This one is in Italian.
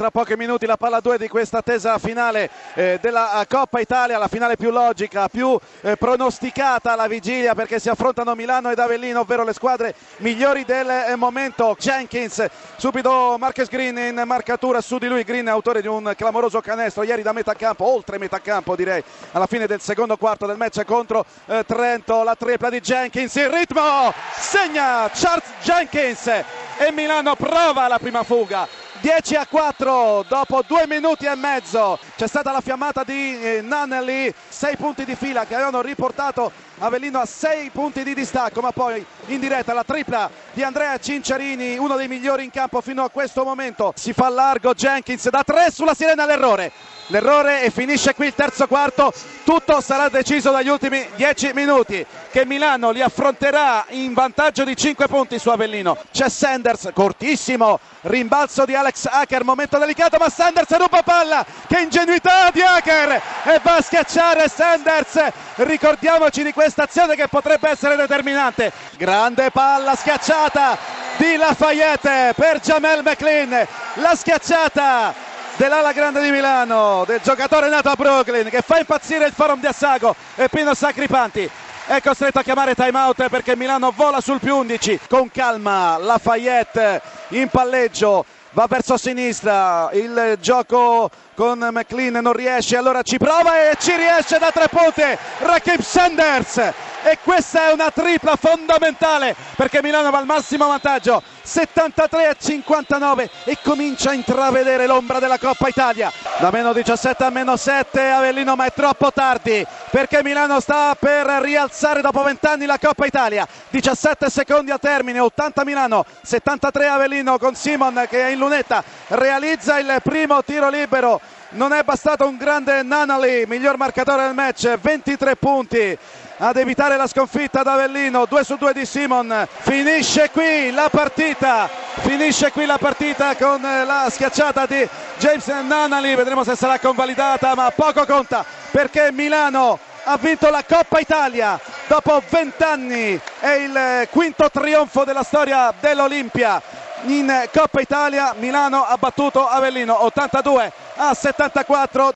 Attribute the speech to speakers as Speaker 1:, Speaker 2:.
Speaker 1: Tra pochi minuti la palla 2 di questa attesa finale eh, della Coppa Italia, la finale più logica, più eh, pronosticata alla vigilia perché si affrontano Milano ed Avellino, ovvero le squadre migliori del eh, momento. Jenkins, subito Marques Green in marcatura su di lui, Green autore di un clamoroso canestro ieri da metà campo, oltre metà campo direi, alla fine del secondo quarto del match contro eh, Trento, la tripla di Jenkins, il ritmo, segna Charles Jenkins e Milano prova la prima fuga 10 a 4 dopo due minuti e mezzo c'è stata la fiammata di eh, Nanelli 6 punti di fila che avevano riportato Avellino a 6 punti di distacco ma poi in diretta la tripla di Andrea Cinciarini uno dei migliori in campo fino a questo momento. Si fa largo Jenkins da 3 sulla sirena l'errore l'errore e finisce qui il terzo quarto. Tutto sarà deciso dagli ultimi 10 minuti che Milano li affronterà in vantaggio di 5 punti su Avellino. C'è Sanders cortissimo rimbalzo di Alex Hacker momento delicato ma Sanders ruba palla. Che ingenuità di Hacker e va a schiacciare Sanders. Ricordiamoci di questa azione che potrebbe essere determinante. Grande palla schiacciata di Lafayette per Jamel McLean. La schiacciata dell'ala grande di Milano, del giocatore nato a Brooklyn che fa impazzire il forum di Assago e Pino Sacripanti. È costretto a chiamare time out perché Milano vola sul più 11 con calma Lafayette in palleggio va verso sinistra il gioco con McLean non riesce allora ci prova e ci riesce da tre punti. Rakib Sanders e questa è una tripla fondamentale perché Milano va al massimo vantaggio. 73 a 59 e comincia a intravedere l'ombra della Coppa Italia. Da meno 17 a meno 7 Avellino ma è troppo tardi perché Milano sta per rialzare dopo 20 anni la Coppa Italia. 17 secondi al termine 80 Milano 73 Avellino con Simon che è in lunetta realizza il primo tiro libero. Non è bastato un grande Nanali miglior marcatore del match 23 punti ad evitare la sconfitta da Avellino 2 su 2 di Simon. Finisce qui la partita. Finisce qui la partita con la schiacciata di James Nanali vedremo se sarà convalidata ma poco conta perché Milano ha vinto la Coppa Italia dopo 20 anni è il quinto trionfo della storia dell'Olimpia. In Coppa Italia Milano ha battuto Avellino 82 a 74